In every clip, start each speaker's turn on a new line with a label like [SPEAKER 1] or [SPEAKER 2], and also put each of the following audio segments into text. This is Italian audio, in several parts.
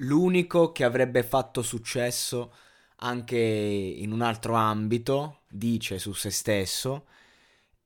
[SPEAKER 1] l'unico che avrebbe fatto successo anche in un altro ambito, dice su se stesso.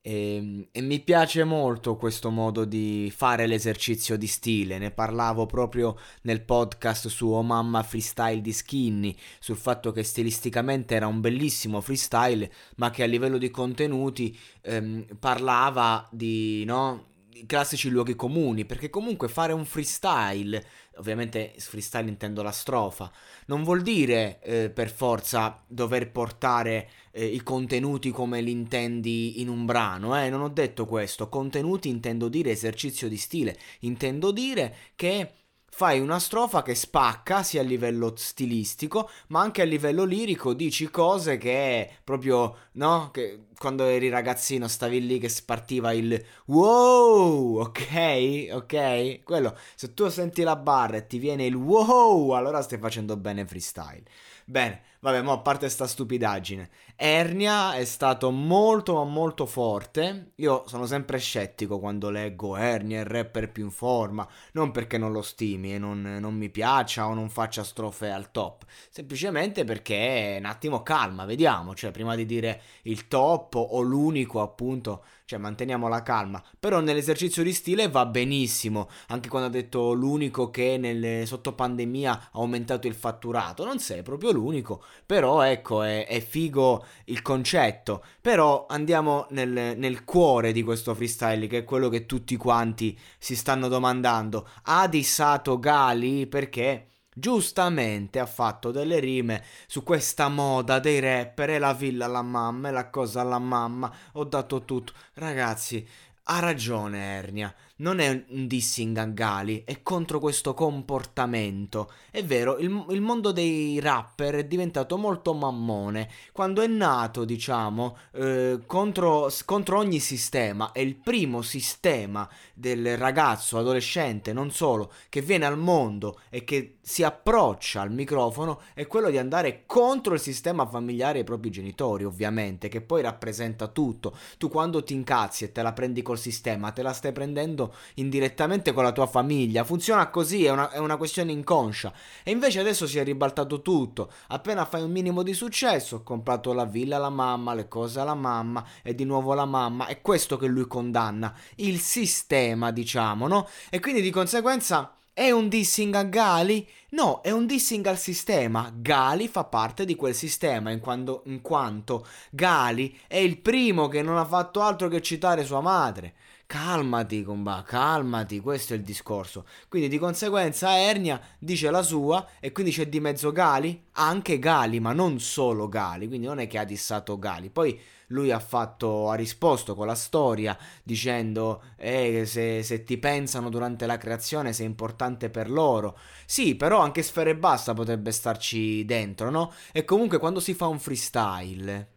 [SPEAKER 1] E, ehm, e, mi piace molto questo modo di fare l'esercizio di stile. Ne parlavo proprio nel podcast su Oh Mamma Freestyle di Skinny, sul fatto che stilisticamente era un bellissimo freestyle, ma che a livello di contenuti ehm, parlava di no, classici luoghi comuni, perché comunque fare un freestyle, ovviamente freestyle intendo la strofa, non vuol dire eh, per forza dover portare eh, i contenuti come li intendi in un brano, eh, non ho detto questo, contenuti intendo dire esercizio di stile, intendo dire che fai una strofa che spacca sia a livello stilistico ma anche a livello lirico dici cose che proprio no che quando eri ragazzino stavi lì che spartiva il wow ok ok quello se tu senti la barra e ti viene il wow allora stai facendo bene freestyle bene Vabbè, ma a parte sta stupidaggine. Ernia è stato molto ma molto forte. Io sono sempre scettico quando leggo Ernia, il rapper più in forma. Non perché non lo stimi e non, non mi piaccia o non faccia strofe al top. Semplicemente perché un attimo calma, vediamo. Cioè, prima di dire il top o l'unico, appunto, cioè manteniamo la calma. Però nell'esercizio di stile va benissimo. Anche quando ha detto l'unico che nel, sotto pandemia ha aumentato il fatturato. Non sei proprio l'unico però ecco, è, è figo il concetto. Però andiamo nel, nel, cuore di questo freestyle, che è quello che tutti quanti si stanno domandando. Ha dissato Gali perché giustamente ha fatto delle rime su questa moda dei rapper e la villa alla mamma e la cosa alla mamma. Ho dato tutto. Ragazzi, ha ragione Ernia non è un dissing a Gali, è contro questo comportamento. È vero, il, il, mondo dei rapper è diventato molto mammone. Quando è nato, diciamo, eh, contro, contro ogni sistema, è il primo sistema del ragazzo, adolescente, non solo, che viene al mondo e che si approccia al microfono, è quello di andare contro il sistema familiare e i propri genitori, ovviamente, che poi rappresenta tutto. Tu quando ti incazzi e te la prendi col sistema, te la stai prendendo indirettamente con la tua famiglia. Funziona così, è una, è una questione inconscia. E invece adesso si è ribaltato tutto. Appena fai un minimo di successo, ho comprato la villa alla mamma, le cose alla mamma e di nuovo la mamma. È questo che lui condanna. Il sistema, diciamo, no? E quindi di conseguenza... È un dissing a Gali? No, è un dissing al sistema. Gali fa parte di quel sistema in, quando, in, quanto Gali è il primo che non ha fatto altro che citare sua madre. Calmati, comba, calmati, questo è il discorso. Quindi di conseguenza Ernia dice la sua e quindi c'è di mezzo Gali, anche Gali, ma non solo Gali, quindi non è che ha dissato Gali. Poi lui ha, fatto, ha risposto con la storia dicendo eh, se, se ti pensano durante la creazione sei importante per loro. Sì, però anche Sfere Bassa potrebbe starci dentro, no? E comunque quando si fa un freestyle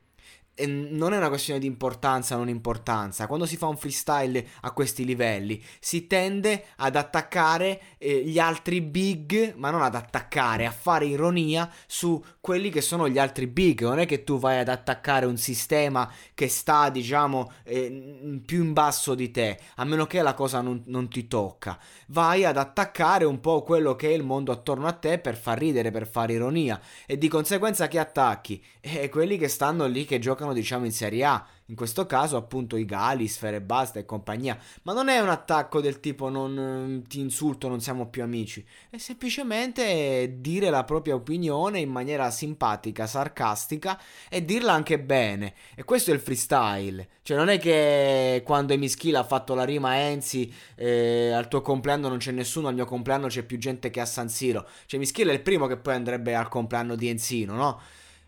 [SPEAKER 1] non è una questione di importanza o non importanza. Quando si fa un freestyle a questi livelli, si tende ad attaccare eh, gli altri big, ma non ad attaccare, a fare ironia su quelli che sono gli altri big. Non è che tu vai ad attaccare un sistema che sta, diciamo, eh, più in basso di te, a meno che la cosa non, non ti tocca. Vai ad attaccare un po' quello che è il mondo attorno a te per far ridere, per fare ironia. E di conseguenza chi attacchi? Eh, quelli che stanno lì che giocano giocano diciamo in Serie A. In questo caso appunto i Gali, Sfere Basta e compagnia, ma non è un attacco del tipo non ti insulto, non siamo più amici, è semplicemente dire la propria opinione in maniera simpatica, sarcastica e dirla anche bene. E questo è il freestyle, cioè non è che quando Emischila ha fatto la rima Enzi eh, al tuo compleanno non c'è nessuno, al mio compleanno c'è più gente che a San Siro, cioè Emischila è il primo che poi andrebbe al compleanno di Enzino, no?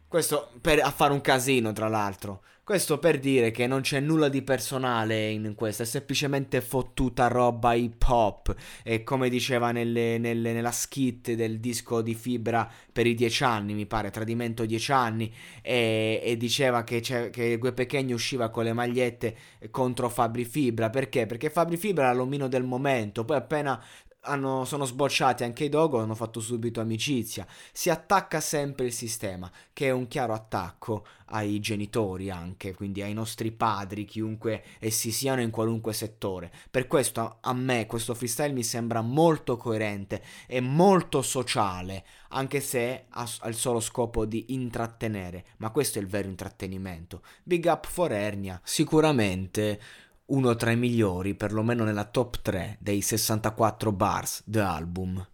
[SPEAKER 1] Questo per, a fare un casino, tra l'altro. Questo per dire che non c'è nulla di personale in questo, è semplicemente fottuta roba hip hop. E come diceva nelle, nelle, nella skit del disco di Fibra per i dieci anni, mi pare, Tradimento dieci anni, e, e diceva che, che Gue Pechegno usciva con le magliette contro Fabri Fibra. Perché? Perché Fabri Fibra era l'omino del momento, poi appena hanno, sono sbocciati anche i Dogo, hanno fatto subito amicizia. Si attacca sempre il sistema, che è un chiaro attacco ai genitori anche, quindi ai nostri padri, chiunque essi siano in qualunque settore. Per questo a me questo freestyle mi sembra molto coerente e molto sociale, anche se ha, ha il solo scopo di intrattenere, ma questo è il vero intrattenimento. Big up for Ernia, sicuramente uno tra i migliori, perlomeno nella top 3 dei 64 bars dell'album.